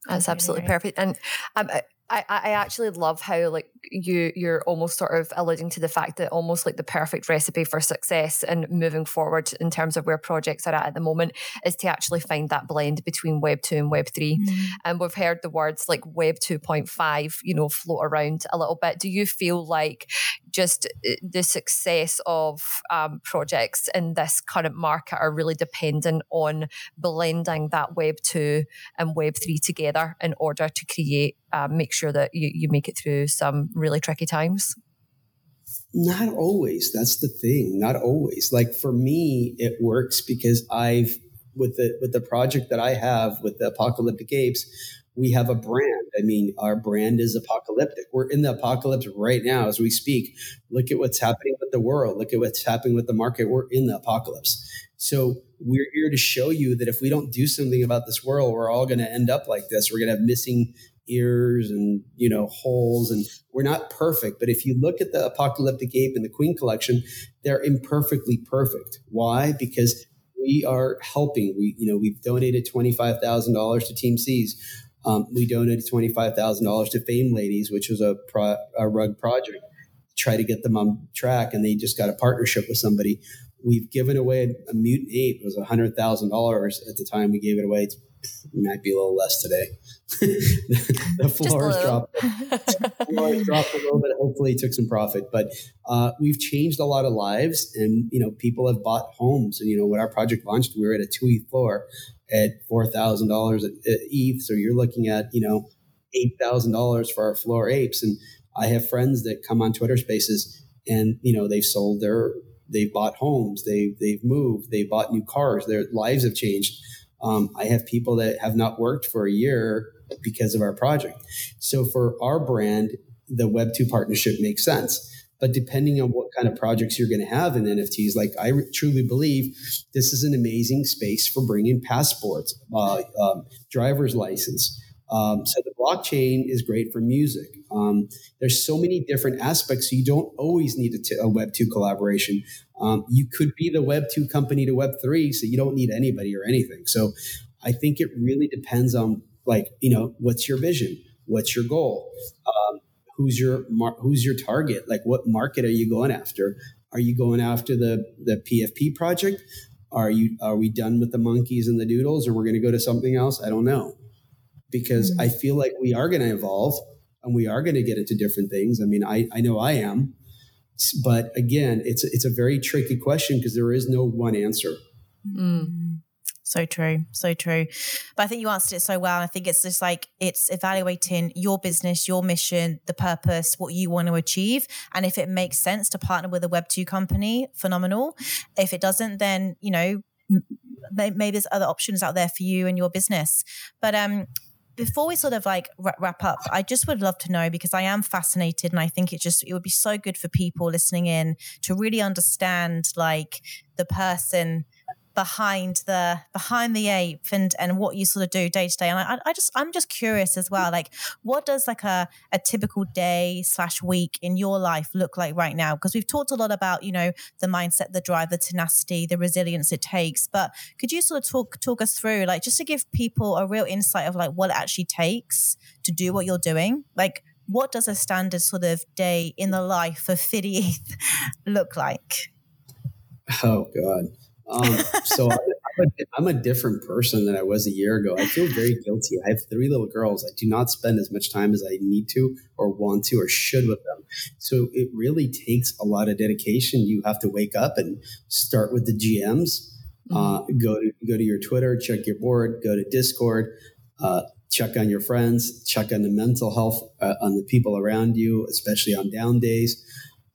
That's absolutely perfect. And um, I, I actually love how like you you're almost sort of alluding to the fact that almost like the perfect recipe for success and moving forward in terms of where projects are at at the moment is to actually find that blend between web 2 and web 3 mm-hmm. and we've heard the words like web 2.5 you know float around a little bit do you feel like just uh, the success of um, projects in this current market are really dependent on blending that web 2 and web 3 together in order to create um, make sure that you, you make it through some really tricky times not always that's the thing not always like for me it works because i've with the with the project that i have with the apocalyptic apes we have a brand. I mean, our brand is apocalyptic. We're in the apocalypse right now as we speak. Look at what's happening with the world. Look at what's happening with the market. We're in the apocalypse. So we're here to show you that if we don't do something about this world, we're all going to end up like this. We're going to have missing ears and you know holes and we're not perfect but if you look at the apocalyptic ape and the queen collection they're imperfectly perfect why because we are helping we you know we've donated $25000 to team c's um, we donated $25,000 to Fame Ladies, which was a, pro, a rug project, try to get them on track. And they just got a partnership with somebody. We've given away a mutant ape. It was $100,000 at the time we gave it away. It's, it might be a little less today. the floor has dropped. floor has dropped a little bit. Hopefully, took some profit, but uh, we've changed a lot of lives, and you know, people have bought homes. And you know, when our project launched, we were at a two E floor at four thousand dollars at ETH. So you're looking at you know eight thousand dollars for our floor apes. And I have friends that come on Twitter Spaces, and you know they've sold their, they've bought homes, they they've moved, they bought new cars, their lives have changed. Um, I have people that have not worked for a year because of our project. So for our brand, the Web two partnership makes sense. But depending on what kind of projects you're going to have in NFTs, like I truly believe this is an amazing space for bringing passports, uh, um, driver's license. Um, so the blockchain is great for music. Um, there's so many different aspects. So you don't always need a, t- a Web two collaboration. Um, you could be the Web two company to Web three, so you don't need anybody or anything. So I think it really depends on like you know what's your vision, what's your goal. Um, who's your who's your target? Like, what market are you going after? Are you going after the the PFP project? Are you are we done with the monkeys and the doodles, or we're going to go to something else? I don't know, because mm-hmm. I feel like we are going to evolve and we are going to get into different things. I mean, I I know I am, but again, it's it's a very tricky question because there is no one answer. Mm. So true. So true. But I think you answered it so well. I think it's just like it's evaluating your business, your mission, the purpose, what you want to achieve. And if it makes sense to partner with a Web2 company, phenomenal. If it doesn't, then, you know, maybe there's other options out there for you and your business. But um, before we sort of like wrap up, I just would love to know because I am fascinated and I think it just it would be so good for people listening in to really understand like the person behind the behind the ape and and what you sort of do day to day. And I, I just i'm just curious as well like what does like a, a typical day slash week in your life look like right now? Because we've talked a lot about you know the mindset the drive the tenacity the resilience it takes. But could you sort of talk talk us through like just to give people a real insight of like what it actually takes to do what you're doing? Like what does a standard sort of day in the life of Fity look like? Oh god um, so I'm a, I'm a different person than I was a year ago. I feel very guilty. I have three little girls. I do not spend as much time as I need to, or want to, or should with them. So it really takes a lot of dedication. You have to wake up and start with the GMs. Uh, mm-hmm. go to go to your Twitter, check your board, go to Discord, uh, check on your friends, check on the mental health uh, on the people around you, especially on down days.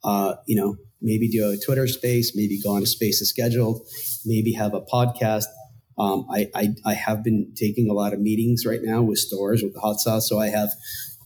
Uh, you know, maybe do a Twitter space, maybe go on a space as scheduled, maybe have a podcast. Um, I, I, I have been taking a lot of meetings right now with stores with the hot sauce. So I have,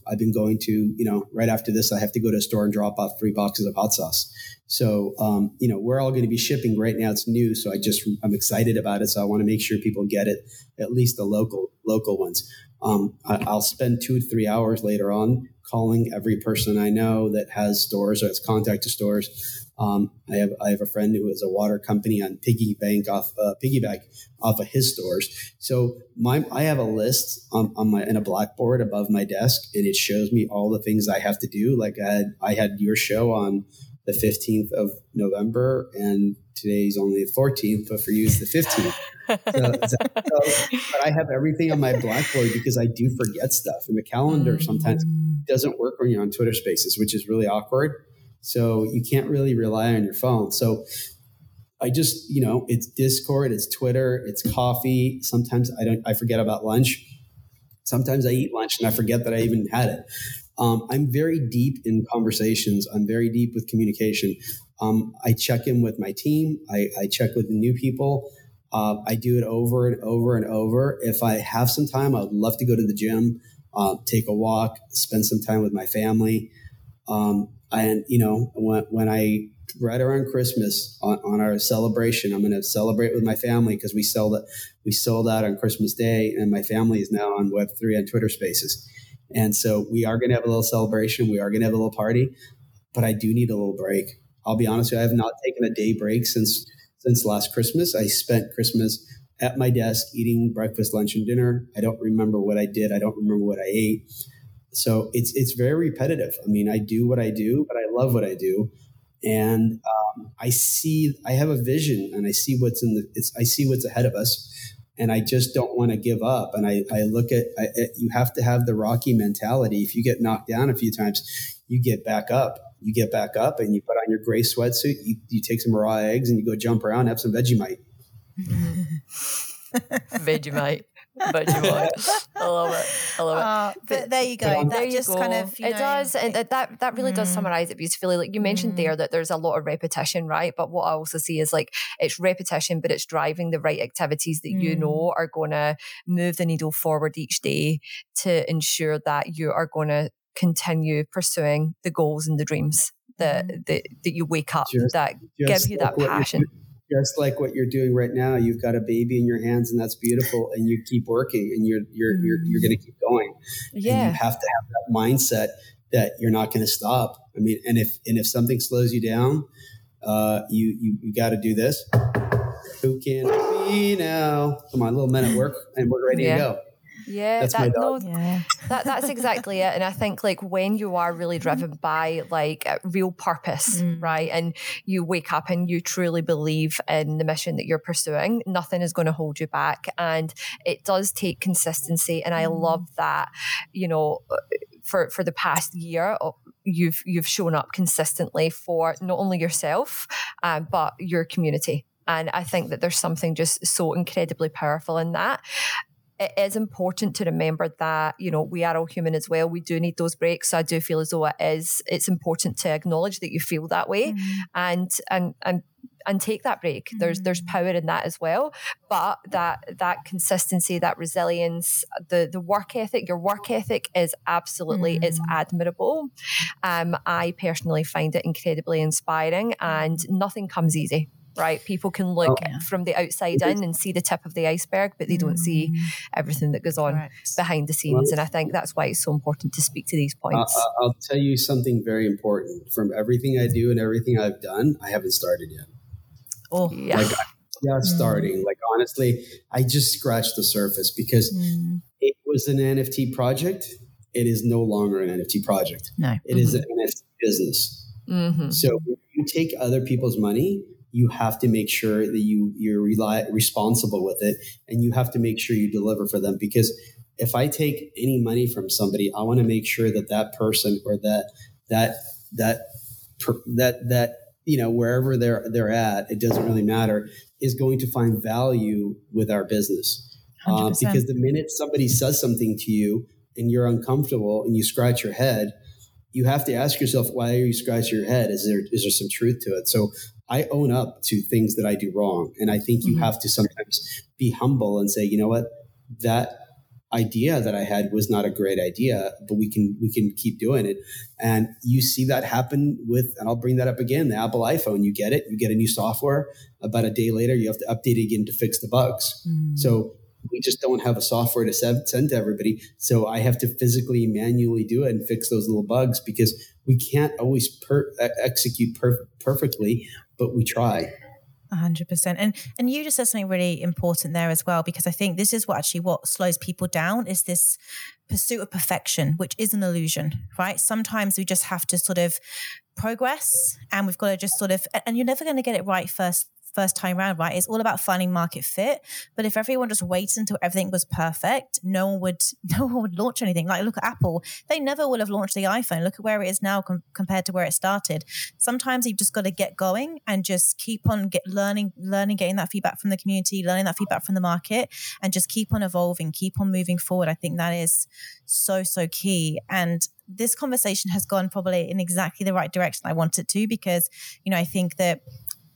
I've been going to, you know, right after this, I have to go to a store and drop off three boxes of hot sauce. So, um, you know, we're all going to be shipping right now. It's new. So I just, I'm excited about it. So I want to make sure people get it, at least the local, local ones. Um, I, I'll spend two to three hours later on calling every person I know that has stores or has contact to stores Um, I have I have a friend who has a water company on piggy bank off uh, piggyback off of his stores. So my I have a list on, on my in a blackboard above my desk, and it shows me all the things I have to do. Like I had I had your show on the fifteenth of November, and today's only the fourteenth, but for you it's the fifteenth. so, so, but I have everything on my blackboard because I do forget stuff, and the calendar sometimes mm. doesn't work when you're on Twitter Spaces, which is really awkward. So you can't really rely on your phone. So I just, you know, it's Discord, it's Twitter, it's coffee. Sometimes I don't, I forget about lunch. Sometimes I eat lunch and I forget that I even had it. Um, I'm very deep in conversations. I'm very deep with communication. Um, I check in with my team. I, I check with the new people. Uh, I do it over and over and over. If I have some time, I would love to go to the gym, uh, take a walk, spend some time with my family. Um, and you know when, when i right around christmas on, on our celebration i'm going to celebrate with my family because we sold we sold out on christmas day and my family is now on web3 on twitter spaces. And so we are going to have a little celebration we are going to have a little party but i do need a little break. I'll be honest with you i have not taken a day break since since last christmas. I spent christmas at my desk eating breakfast lunch and dinner. I don't remember what i did i don't remember what i ate so it's it's very repetitive. I mean, I do what I do, but I love what I do, and um, I see I have a vision, and I see what's in the it's I see what's ahead of us, and I just don't want to give up. And I I look at I, you have to have the Rocky mentality. If you get knocked down a few times, you get back up. You get back up, and you put on your gray sweatsuit. You, you take some raw eggs, and you go jump around, have some Vegemite. Vegemite but you would. I love it. I love it. Uh, but there you go. That there just go. kind of it know, does, and that that really mm. does summarize it beautifully. Like you mentioned mm. there that there's a lot of repetition, right? But what I also see is like it's repetition, but it's driving the right activities that mm. you know are going to move the needle forward each day to ensure that you are going to continue pursuing the goals and the dreams that mm-hmm. that, that you wake up just, that just give you that passion just like what you're doing right now you've got a baby in your hands and that's beautiful and you keep working and you're you're you're, you're going to keep going. Yeah and you have to have that mindset that you're not going to stop. I mean and if and if something slows you down uh you you, you got to do this. Who can be now? Come on a little minute work and we're ready yeah. to go yeah, that's that, no, yeah. that that's exactly it. And I think like when you are really driven by like real purpose, mm. right, and you wake up and you truly believe in the mission that you're pursuing, nothing is going to hold you back. And it does take consistency, and I mm. love that. You know, for for the past year, uh, you've you've shown up consistently for not only yourself, um, but your community. And I think that there's something just so incredibly powerful in that it is important to remember that you know we are all human as well we do need those breaks so i do feel as though it is it's important to acknowledge that you feel that way mm. and and and and take that break mm. there's there's mm-hmm. power in that as well but that that consistency that resilience the the work ethic your work ethic is absolutely mm. it's admirable um i personally find it incredibly inspiring and nothing comes easy right? People can look oh, yeah. from the outside in and see the tip of the iceberg, but they don't see mm. everything that goes on right. behind the scenes. and I think that's why it's so important to speak to these points. Uh, I'll tell you something very important. From everything I do and everything I've done, I haven't started yet. Oh, yeah. Like, just mm. starting. Like honestly, I just scratched the surface because mm. it was an NFT project. It is no longer an NFT project. No, it mm-hmm. is an NFT business. Mm-hmm. So you take other people's money, you have to make sure that you you're rely, responsible with it and you have to make sure you deliver for them because if i take any money from somebody i want to make sure that that person or that that that that that you know wherever they're they're at it doesn't really matter is going to find value with our business. Uh, because the minute somebody says something to you and you're uncomfortable and you scratch your head you have to ask yourself why are you scratching your head? Is there is there some truth to it? So I own up to things that I do wrong. And I think you mm-hmm. have to sometimes be humble and say, you know what, that idea that I had was not a great idea, but we can we can keep doing it. And you see that happen with, and I'll bring that up again, the Apple iPhone. You get it, you get a new software. About a day later, you have to update it again to fix the bugs. Mm-hmm. So we just don't have a software to send to everybody. So I have to physically, manually do it and fix those little bugs because we can't always per- execute per- perfectly, but we try hundred percent. And and you just said something really important there as well, because I think this is what actually what slows people down is this pursuit of perfection, which is an illusion, right? Sometimes we just have to sort of progress and we've got to just sort of and you're never going to get it right first first time around, right? It's all about finding market fit. But if everyone just waited until everything was perfect, no one would no one would launch anything. Like look at Apple; they never would have launched the iPhone. Look at where it is now com- compared to where it started. Sometimes you've just got to get going and just keep on get learning, learning, getting that feedback from the community, learning that feedback from the market, and just keep on evolving, keep on moving forward. I think that is so so key and this conversation has gone probably in exactly the right direction I want it to because you know I think that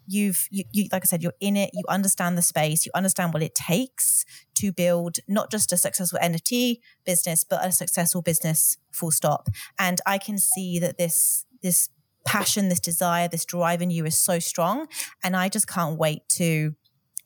you've you, you, like i said you're in it you understand the space you understand what it takes to build not just a successful nft business but a successful business full stop. And i can see that this this passion this desire this drive in you is so strong. And i just can't wait to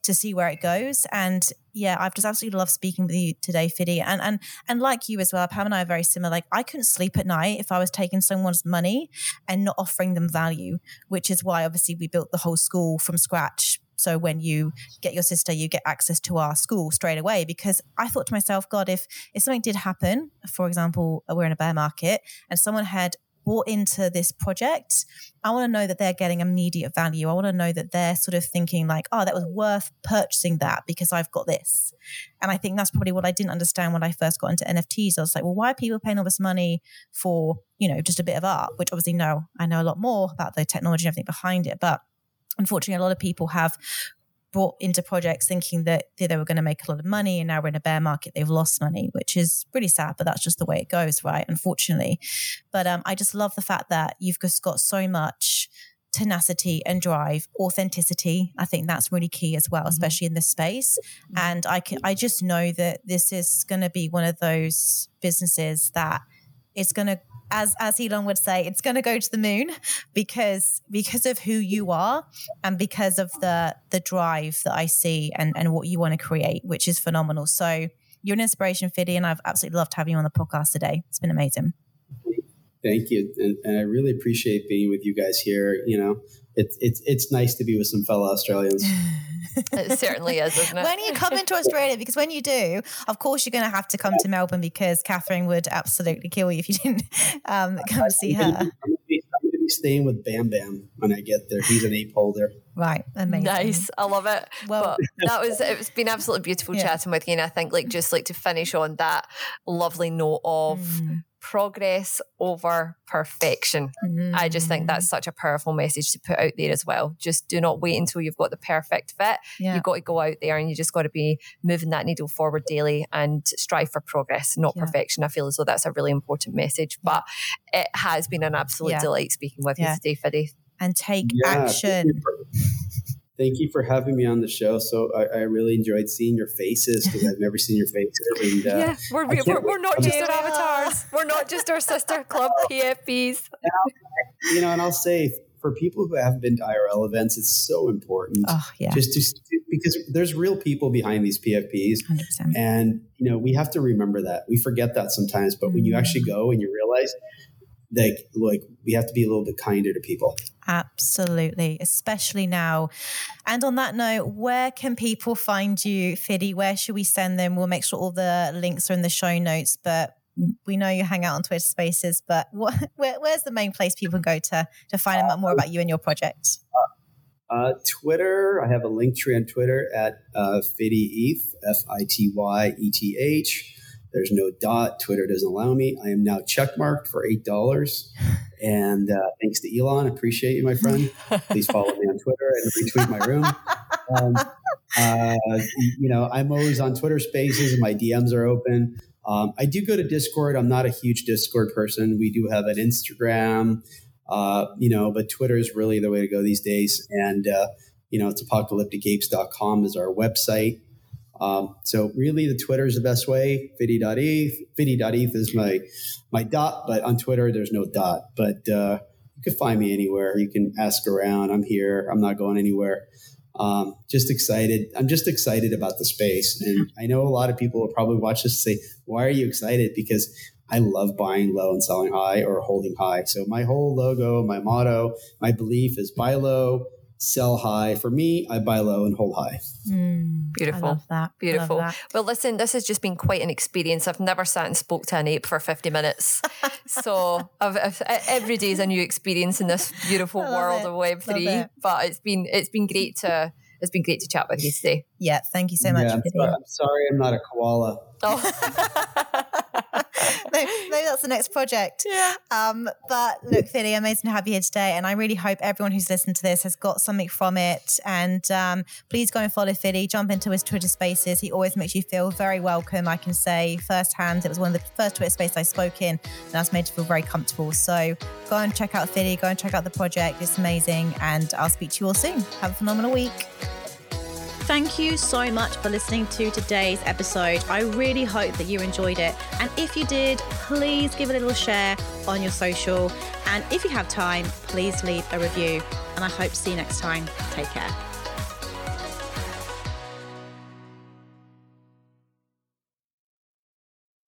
to see where it goes. And yeah, I've just absolutely loved speaking with you today, Fity. And and and like you as well, Pam and I are very similar. Like I couldn't sleep at night if I was taking someone's money and not offering them value, which is why obviously we built the whole school from scratch. So when you get your sister, you get access to our school straight away. Because I thought to myself, God, if if something did happen, for example, we're in a bear market and someone had bought into this project, I want to know that they're getting immediate value. I want to know that they're sort of thinking like, oh, that was worth purchasing that because I've got this. And I think that's probably what I didn't understand when I first got into NFTs. I was like, well, why are people paying all this money for, you know, just a bit of art? Which obviously, no, I know a lot more about the technology and everything behind it. But unfortunately, a lot of people have brought into projects thinking that they were going to make a lot of money and now we're in a bear market they've lost money which is really sad but that's just the way it goes right unfortunately but um, i just love the fact that you've just got so much tenacity and drive authenticity i think that's really key as well mm-hmm. especially in this space mm-hmm. and i can i just know that this is going to be one of those businesses that it's going to as as Elon would say, it's going to go to the moon because because of who you are and because of the the drive that I see and and what you want to create, which is phenomenal. So you're an inspiration, Fity, and I've absolutely loved having you on the podcast today. It's been amazing. Thank you, and, and I really appreciate being with you guys here. You know, it's it's it's nice to be with some fellow Australians. it certainly is, isn't it? When you come into Australia, because when you do, of course, you're going to have to come to Melbourne because Catherine would absolutely kill you if you didn't um, come see her. I'm going to be staying with Bam Bam when I get there. He's an ape holder. Right, amazing. Nice, I love it. Well, but that was it's been absolutely beautiful yeah. chatting with you, and I think like just like to finish on that lovely note of. Mm progress over perfection. Mm. I just think that's such a powerful message to put out there as well. Just do not wait until you've got the perfect fit. Yeah. You've got to go out there and you just got to be moving that needle forward daily and strive for progress, not yeah. perfection. I feel as though that's a really important message. But it has been an absolute yeah. delight speaking with you today, Fity. And take action thank you for having me on the show. So I, I really enjoyed seeing your faces because I've never seen your faces. And, uh, yeah, we're, we're, we're, not just our avatars. We're not just our sister club PFPs. You know, and I'll say for people who haven't been to IRL events, it's so important. Oh, yeah. Just to, because there's real people behind these PFPs. 100%. And, you know, we have to remember that. We forget that sometimes, but when you actually mm. go and you realize like like we have to be a little bit kinder to people. Absolutely especially now. And on that note where can people find you Fity? Where should we send them? We'll make sure all the links are in the show notes but we know you hang out on twitter spaces but what, where, where's the main place people go to to find out more about you and your project? Uh, Twitter, I have a link tree on Twitter at uh, ETH, F I T Y E T H. There's no dot. Twitter doesn't allow me. I am now checkmarked for eight dollars. And uh, thanks to Elon, appreciate you, my friend. Please follow me on Twitter and retweet my room. Um, uh, you know, I'm always on Twitter Spaces, and my DMs are open. Um, I do go to Discord. I'm not a huge Discord person. We do have an Instagram, uh, you know, but Twitter is really the way to go these days. And uh, you know, it's apocalypticapes.com is our website. Um, so really the Twitter is the best way. Fity.eth. Fity.eth is my, my dot, but on Twitter, there's no dot, but, uh, you can find me anywhere. You can ask around. I'm here. I'm not going anywhere. um, just excited. I'm just excited about the space. And I know a lot of people will probably watch this and say, why are you excited? Because I love buying low and selling high or holding high. So my whole logo, my motto, my belief is buy low, sell high. For me, I buy low and hold high. Mm, beautiful. that. Beautiful. That. Well, listen, this has just been quite an experience. I've never sat and spoke to an ape for 50 minutes. so I've, I've, every day is a new experience in this beautiful world it. of Web3. It. But it's been it's been great to it's been great to chat with you today. Yeah, thank you so much. Yeah, I'm, sorry, I'm sorry I'm not a koala. Oh. maybe, maybe, that's the next project. Yeah. Um, but look, Fity, amazing to have you here today. And I really hope everyone who's listened to this has got something from it. And um, please go and follow Fity, jump into his Twitter spaces. He always makes you feel very welcome. I can say firsthand, it was one of the first Twitter spaces I spoke in, and that's made you feel very comfortable. So go and check out Fity, go and check out the project. It's amazing. And I'll speak to you all soon. Have a phenomenal week. Thank you so much for listening to today's episode. I really hope that you enjoyed it. And if you did, please give a little share on your social. And if you have time, please leave a review. And I hope to see you next time. Take care.